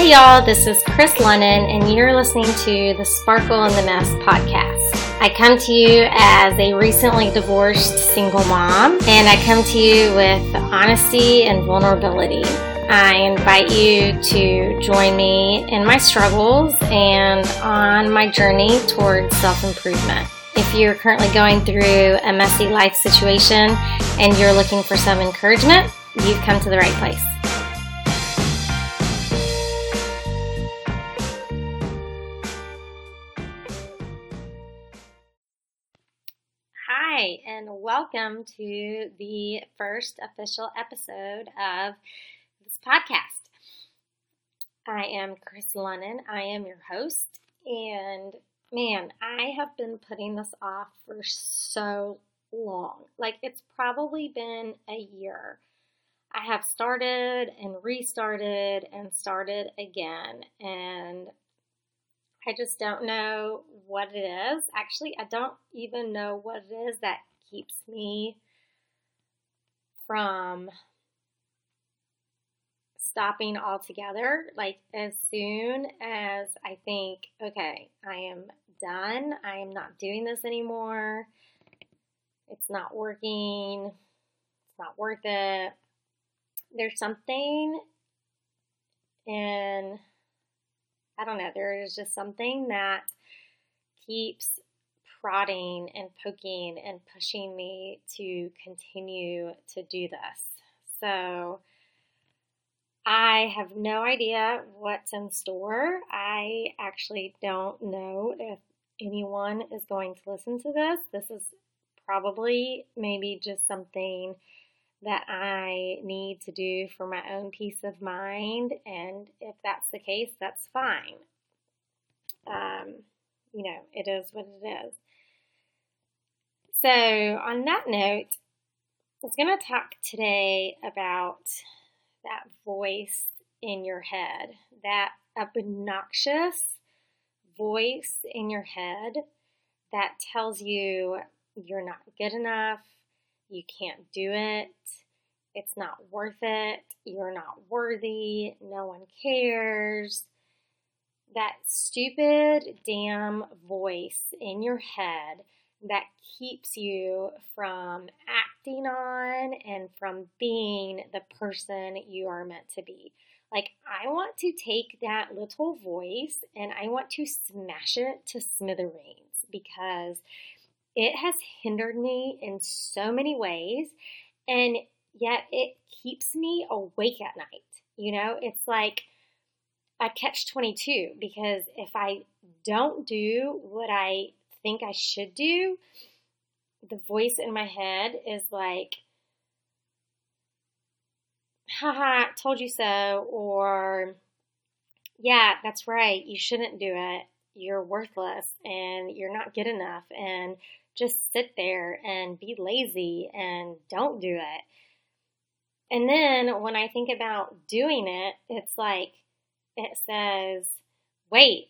Hey y'all, this is Chris Lennon, and you're listening to the Sparkle in the Mess podcast. I come to you as a recently divorced single mom, and I come to you with honesty and vulnerability. I invite you to join me in my struggles and on my journey towards self improvement. If you're currently going through a messy life situation and you're looking for some encouragement, you've come to the right place. And welcome to the first official episode of this podcast. I am Chris Lennon. I am your host, and man, I have been putting this off for so long. Like, it's probably been a year. I have started and restarted and started again, and I just don't know what it is. Actually, I don't even know what it is that keeps me from stopping altogether. Like, as soon as I think, okay, I am done, I am not doing this anymore, it's not working, it's not worth it. There's something in, I don't know, there is just something that keeps prodding and poking and pushing me to continue to do this. So, I have no idea what's in store. I actually don't know if anyone is going to listen to this. This is probably maybe just something that I need to do for my own peace of mind. And if that's the case, that's fine. Um, you know, it is what it is. So, on that note, I was going to talk today about that voice in your head, that obnoxious voice in your head that tells you you're not good enough, you can't do it, it's not worth it, you're not worthy, no one cares. That stupid damn voice in your head that keeps you from acting on and from being the person you are meant to be. Like, I want to take that little voice and I want to smash it to smithereens because it has hindered me in so many ways and yet it keeps me awake at night. You know, it's like a catch 22 because if I don't do what I think I should do, the voice in my head is like, haha, told you so, or yeah, that's right, you shouldn't do it. You're worthless and you're not good enough, and just sit there and be lazy and don't do it. And then when I think about doing it, it's like, it says, wait,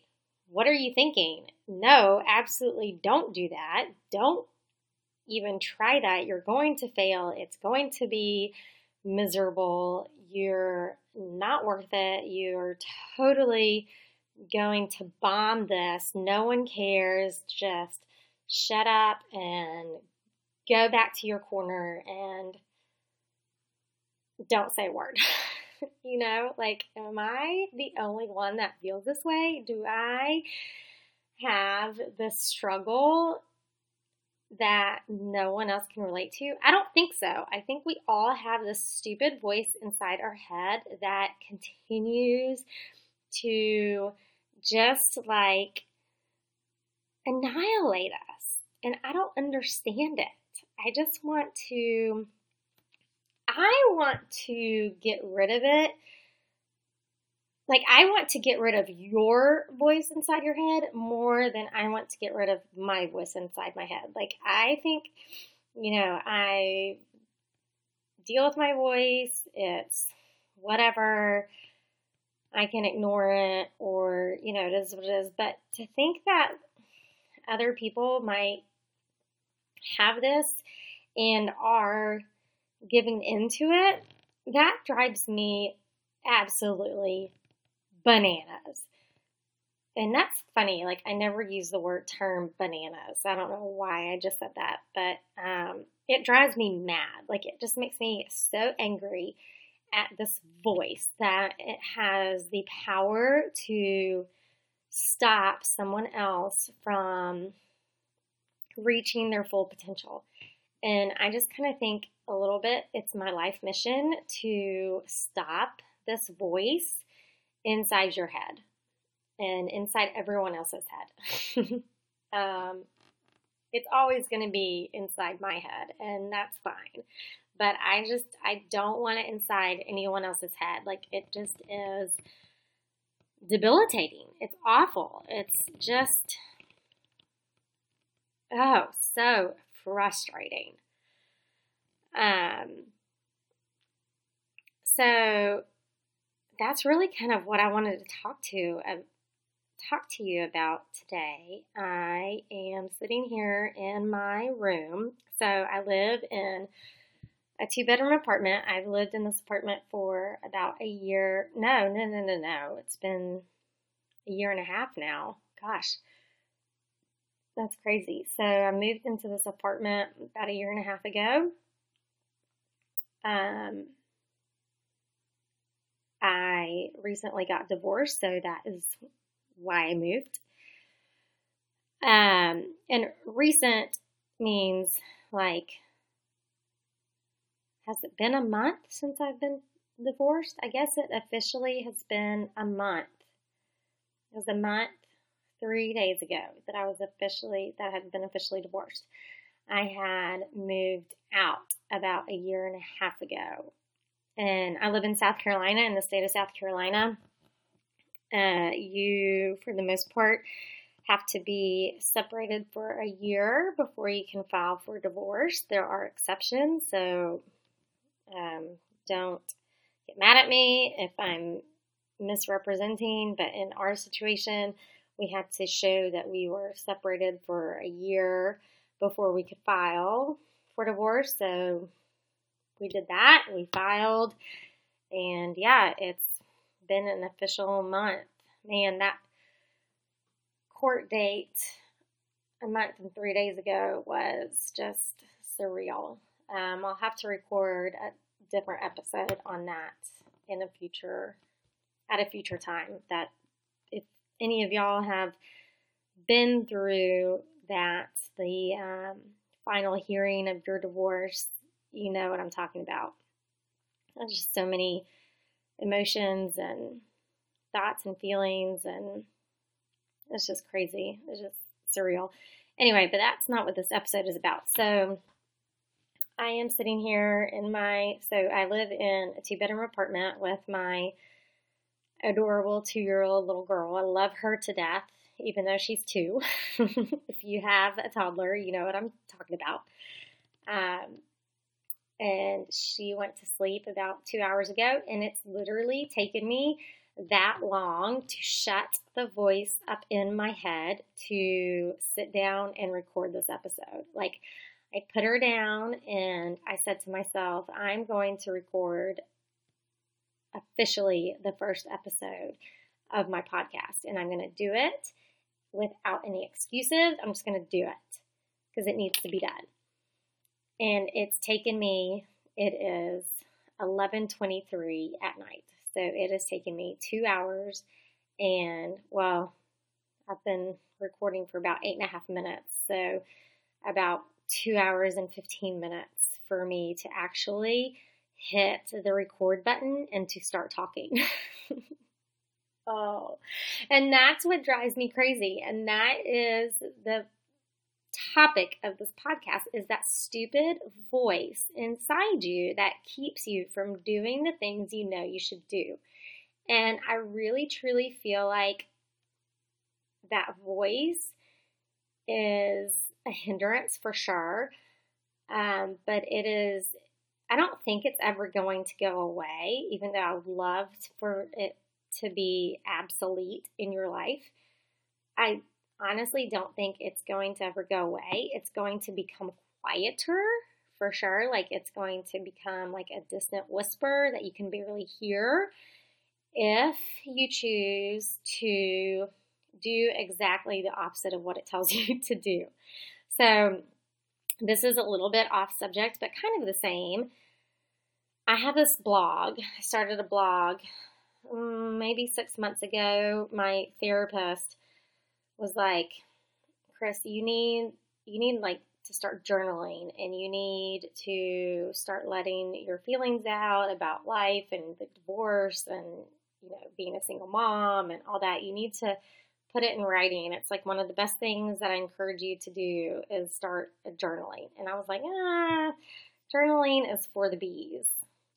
what are you thinking? No, absolutely don't do that. Don't even try that. You're going to fail. It's going to be miserable. You're not worth it. You're totally going to bomb this. No one cares. Just shut up and go back to your corner and don't say a word. you know, like, am I the only one that feels this way? Do I have this struggle that no one else can relate to? I don't think so. I think we all have this stupid voice inside our head that continues to just like annihilate us. And I don't understand it. I just want to I want to get rid of it. Like, I want to get rid of your voice inside your head more than I want to get rid of my voice inside my head. Like, I think, you know, I deal with my voice, it's whatever. I can ignore it, or, you know, it is what it is. But to think that other people might have this and are giving into it, that drives me absolutely bananas. And that's funny. Like, I never use the word term bananas. I don't know why I just said that, but um, it drives me mad. Like, it just makes me so angry at this voice that it has the power to stop someone else from reaching their full potential. And I just kind of think a little bit it's my life mission to stop this voice inside your head and inside everyone else's head. um, it's always going to be inside my head, and that's fine. But I just, I don't want it inside anyone else's head. Like, it just is debilitating. It's awful. It's just, oh, so frustrating. Um, so that's really kind of what I wanted to talk to uh, talk to you about today. I am sitting here in my room. So I live in a two bedroom apartment. I've lived in this apartment for about a year. No, no, no, no, no. It's been a year and a half now. Gosh, that's crazy. So I moved into this apartment about a year and a half ago. Um, I recently got divorced, so that is why I moved. Um, and recent means like, has it been a month since I've been divorced? I guess it officially has been a month. It was a month, three days ago that I was officially, that I had been officially divorced. I had moved out about a year and a half ago. And I live in South Carolina, in the state of South Carolina. Uh, you, for the most part, have to be separated for a year before you can file for divorce. There are exceptions, so um, don't get mad at me if I'm misrepresenting, but in our situation, we had to show that we were separated for a year before we could file for divorce. So we did that, we filed, and yeah, it's been an official month. Man, that court date a month and three days ago was just surreal. Um, I'll have to record a different episode on that in a future at a future time. That any of y'all have been through that, the um, final hearing of your divorce, you know what I'm talking about. There's just so many emotions and thoughts and feelings, and it's just crazy. It's just surreal. Anyway, but that's not what this episode is about. So I am sitting here in my, so I live in a two bedroom apartment with my adorable two year old little girl. I love her to death, even though she's two. if you have a toddler, you know what I'm talking about. Um, and she went to sleep about two hours ago, and it's literally taken me that long to shut the voice up in my head to sit down and record this episode. Like, I put her down and I said to myself, I'm going to record officially the first episode of my podcast, and I'm going to do it without any excuses. I'm just going to do it because it needs to be done and it's taken me it is 11:23 at night. So it has taken me 2 hours and well I've been recording for about eight and a half minutes. So about 2 hours and 15 minutes for me to actually hit the record button and to start talking. oh. And that's what drives me crazy and that is the topic of this podcast is that stupid voice inside you that keeps you from doing the things you know you should do. And I really truly feel like that voice is a hindrance for sure. Um, but it is, I don't think it's ever going to go away, even though I would love for it to be obsolete in your life. I honestly don't think it's going to ever go away. It's going to become quieter for sure. Like it's going to become like a distant whisper that you can barely hear. if you choose to do exactly the opposite of what it tells you to do. So, this is a little bit off subject, but kind of the same. I have this blog. I started a blog um, maybe six months ago. My therapist was like, Chris, you need you need like to start journaling and you need to start letting your feelings out about life and the divorce and you know being a single mom and all that you need to put it in writing it's like one of the best things that i encourage you to do is start journaling and i was like ah journaling is for the bees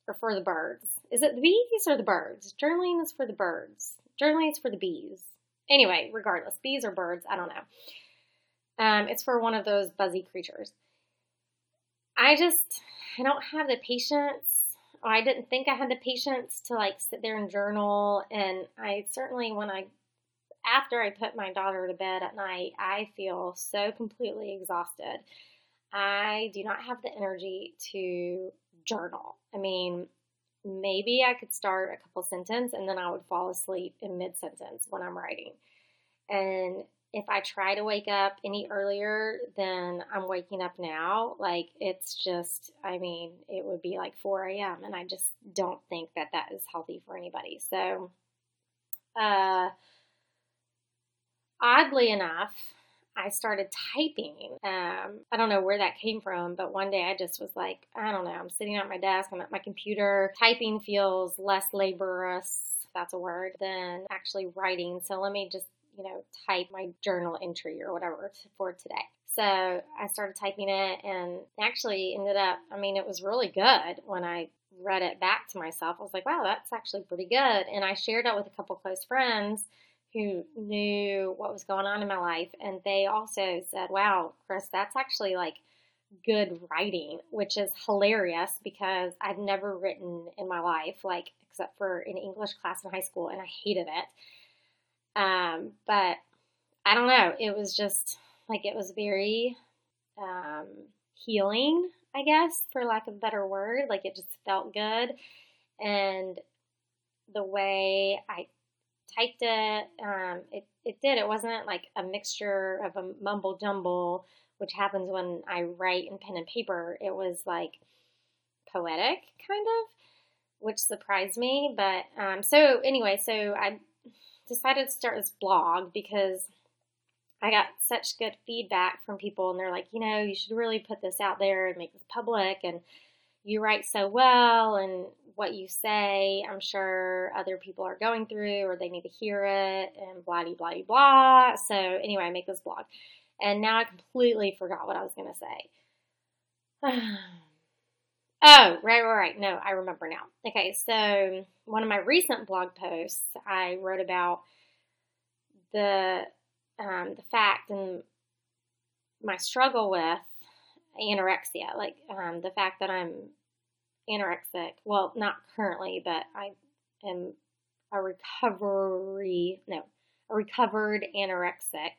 or for the birds is it the bees or the birds journaling is for the birds journaling is for the bees anyway regardless bees or birds i don't know um, it's for one of those buzzy creatures. I just, I don't have the patience. I didn't think I had the patience to like sit there and journal. And I certainly, when I, after I put my daughter to bed at night, I feel so completely exhausted. I do not have the energy to journal. I mean, maybe I could start a couple sentences and then I would fall asleep in mid sentence when I'm writing. And if I try to wake up any earlier than I'm waking up now, like it's just, I mean, it would be like 4 a.m. And I just don't think that that is healthy for anybody. So, uh, oddly enough, I started typing. Um, I don't know where that came from, but one day I just was like, I don't know, I'm sitting at my desk, I'm at my computer. Typing feels less laborious, that's a word, than actually writing. So let me just you know, type my journal entry or whatever for today. So I started typing it and actually ended up, I mean, it was really good when I read it back to myself. I was like, wow, that's actually pretty good. And I shared it with a couple close friends who knew what was going on in my life. And they also said, wow, Chris, that's actually like good writing, which is hilarious because I've never written in my life, like, except for an English class in high school, and I hated it. Um, but I don't know. It was just like it was very um, healing, I guess, for lack of a better word. Like it just felt good. And the way I typed it, um, it, it did. It wasn't like a mixture of a mumble jumble, which happens when I write in pen and paper. It was like poetic, kind of, which surprised me. But um, so, anyway, so I decided to start this blog because I got such good feedback from people, and they're like, you know, you should really put this out there and make this public. And you write so well, and what you say, I'm sure other people are going through or they need to hear it, and blah, blah, blah, blah. So, anyway, I make this blog. And now I completely forgot what I was going to say. Oh, right, right, right. No, I remember now. Okay, so one of my recent blog posts, I wrote about the um, the fact and my struggle with anorexia, like um, the fact that I'm anorexic. Well, not currently, but I am a recovery, no, a recovered anorexic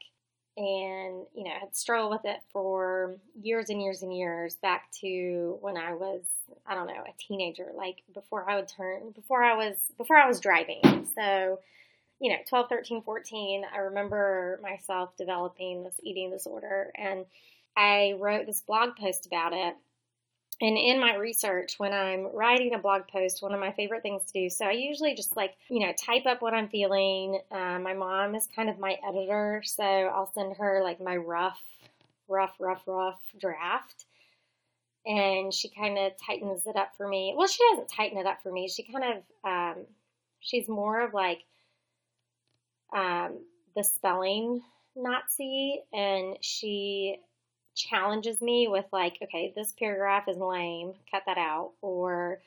and you know had struggled with it for years and years and years back to when I was I don't know a teenager like before I would turn before I was before I was driving so you know 12 13 14 I remember myself developing this eating disorder and I wrote this blog post about it and in my research, when I'm writing a blog post, one of my favorite things to do, so I usually just like, you know, type up what I'm feeling. Um, my mom is kind of my editor, so I'll send her like my rough, rough, rough, rough draft. And she kind of tightens it up for me. Well, she doesn't tighten it up for me. She kind of, um, she's more of like um, the spelling Nazi, and she challenges me with like, okay, this paragraph is lame, cut that out, or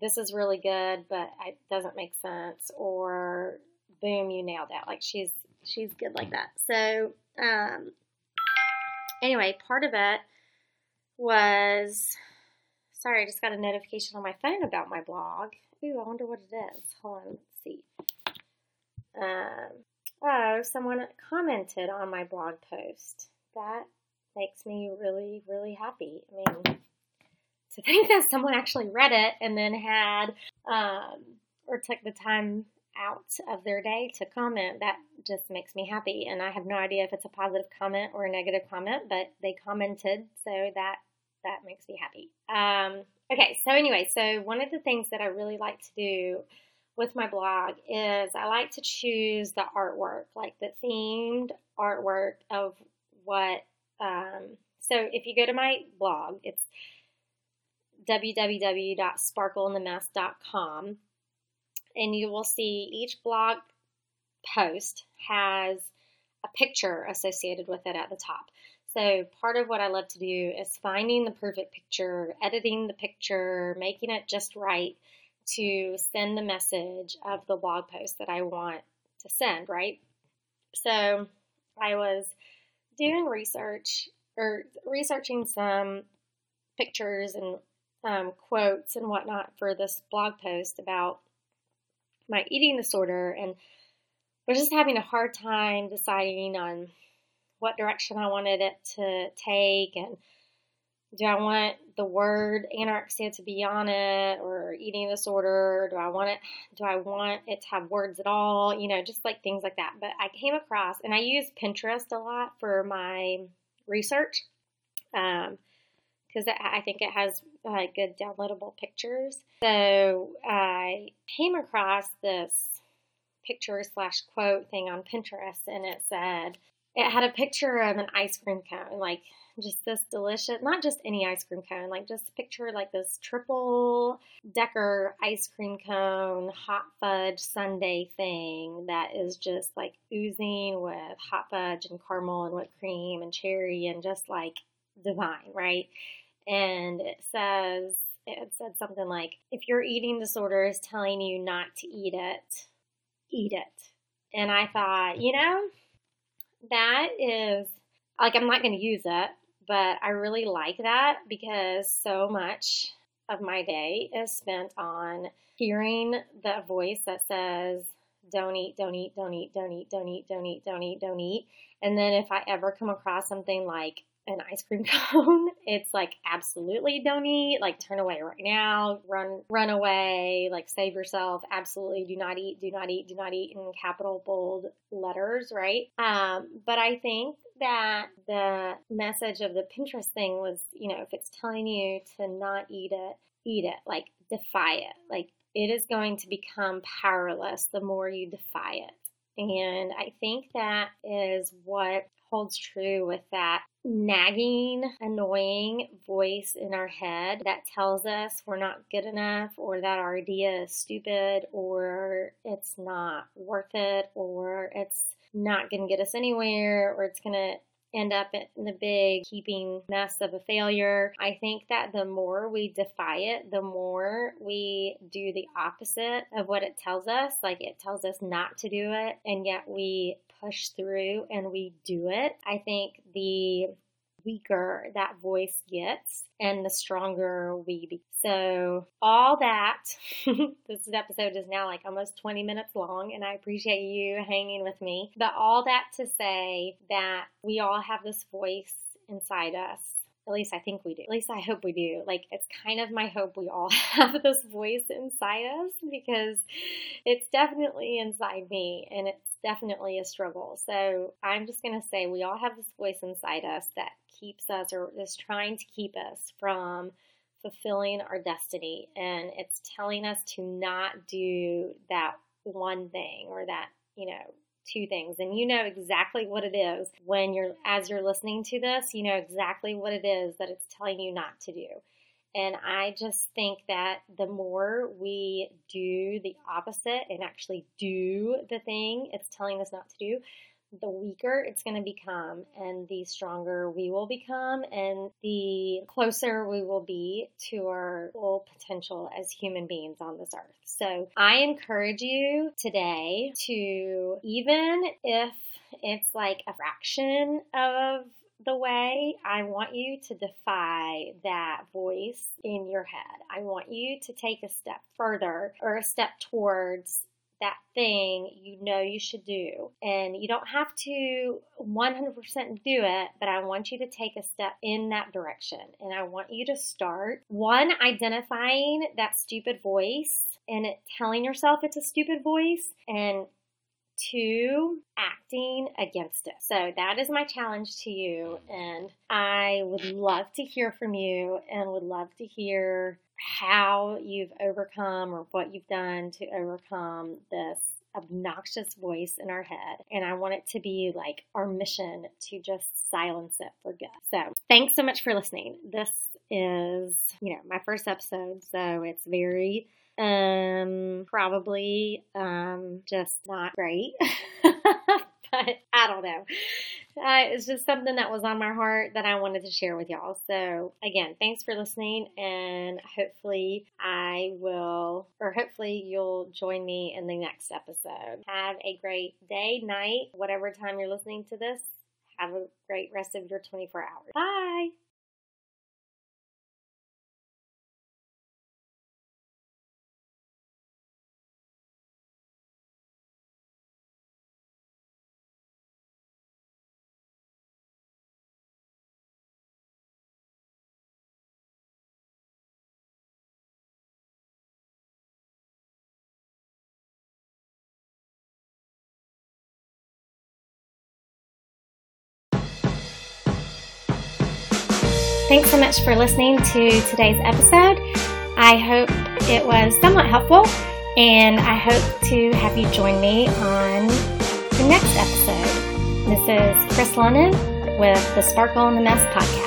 this is really good, but it doesn't make sense, or boom, you nailed it. Like she's she's good like that. So um, anyway, part of it was sorry, I just got a notification on my phone about my blog. Ooh, I wonder what it is. Hold on, let's see. Um, oh, someone commented on my blog post. That makes me really, really happy. I mean, to think that someone actually read it and then had, um, or took the time out of their day to comment, that just makes me happy. And I have no idea if it's a positive comment or a negative comment, but they commented, so that that makes me happy. Um, okay, so anyway, so one of the things that I really like to do with my blog is I like to choose the artwork, like the themed artwork of what. Um, so if you go to my blog, it's www.sparkleinthemess.com and you will see each blog post has a picture associated with it at the top. So, part of what I love to do is finding the perfect picture, editing the picture, making it just right to send the message of the blog post that I want to send, right? So, I was doing research or researching some pictures and um, quotes and whatnot for this blog post about my eating disorder and was just having a hard time deciding on what direction I wanted it to take and do I want the word anorexia to be on it or eating disorder? Do I want it do I want it to have words at all? You know, just like things like that. But I came across and I use Pinterest a lot for my research. Um, because I think it has uh, good downloadable pictures. So I came across this picture slash quote thing on Pinterest, and it said it had a picture of an ice cream cone, like just this delicious, not just any ice cream cone, like just a picture like this triple decker ice cream cone hot fudge sundae thing that is just like oozing with hot fudge and caramel and whipped cream and cherry and just like divine, right? and it says it said something like if your eating disorder is telling you not to eat it, eat it. And I thought, you know, that is like I'm not going to use it, but I really like that because so much of my day is spent on hearing the voice that says, don't eat, don't eat, don't eat, don't eat, don't eat, don't eat, don't eat, don't eat. And then if I ever come across something like an ice cream cone, it's like absolutely don't eat, like turn away right now, run run away, like save yourself, absolutely do not eat, do not eat, do not eat in capital bold letters, right? Um, but I think that the message of the Pinterest thing was, you know, if it's telling you to not eat it, eat it, like defy it. Like it is going to become powerless the more you defy it. And I think that is what holds true with that nagging, annoying voice in our head that tells us we're not good enough or that our idea is stupid or it's not worth it or it's not going to get us anywhere or it's going to end up in the big keeping mess of a failure. I think that the more we defy it, the more we do the opposite of what it tells us. Like it tells us not to do it, and yet we push through and we do it. I think the weaker that voice gets and the stronger we become. So, all that, this episode is now like almost 20 minutes long, and I appreciate you hanging with me. But all that to say that we all have this voice inside us. At least I think we do. At least I hope we do. Like, it's kind of my hope we all have this voice inside us because it's definitely inside me and it's definitely a struggle. So I'm just going to say we all have this voice inside us that keeps us or is trying to keep us from fulfilling our destiny. And it's telling us to not do that one thing or that, you know, two things. And you know exactly what it is when you're, as you're listening to this, you know exactly what it is that it's telling you not to do. And I just think that the more we do the opposite and actually do the thing it's telling us not to do, the weaker it's going to become and the stronger we will become and the closer we will be to our full potential as human beings on this earth. So I encourage you today to, even if it's like a fraction of the way, I want you to defy that voice in your head. I want you to take a step further or a step towards that thing you know you should do. And you don't have to 100% do it, but I want you to take a step in that direction. And I want you to start one, identifying that stupid voice and it, telling yourself it's a stupid voice, and two, acting against it. So that is my challenge to you. And I would love to hear from you and would love to hear how you've overcome or what you've done to overcome this obnoxious voice in our head. And I want it to be like our mission to just silence it for good. So thanks so much for listening. This is, you know, my first episode. So it's very um, probably um, just not great. but I don't know. Uh, it's just something that was on my heart that I wanted to share with y'all. So, again, thanks for listening, and hopefully, I will, or hopefully, you'll join me in the next episode. Have a great day, night, whatever time you're listening to this. Have a great rest of your 24 hours. Bye. Thanks so much for listening to today's episode. I hope it was somewhat helpful, and I hope to have you join me on the next episode. This is Chris Lennon with the Sparkle in the Mess podcast.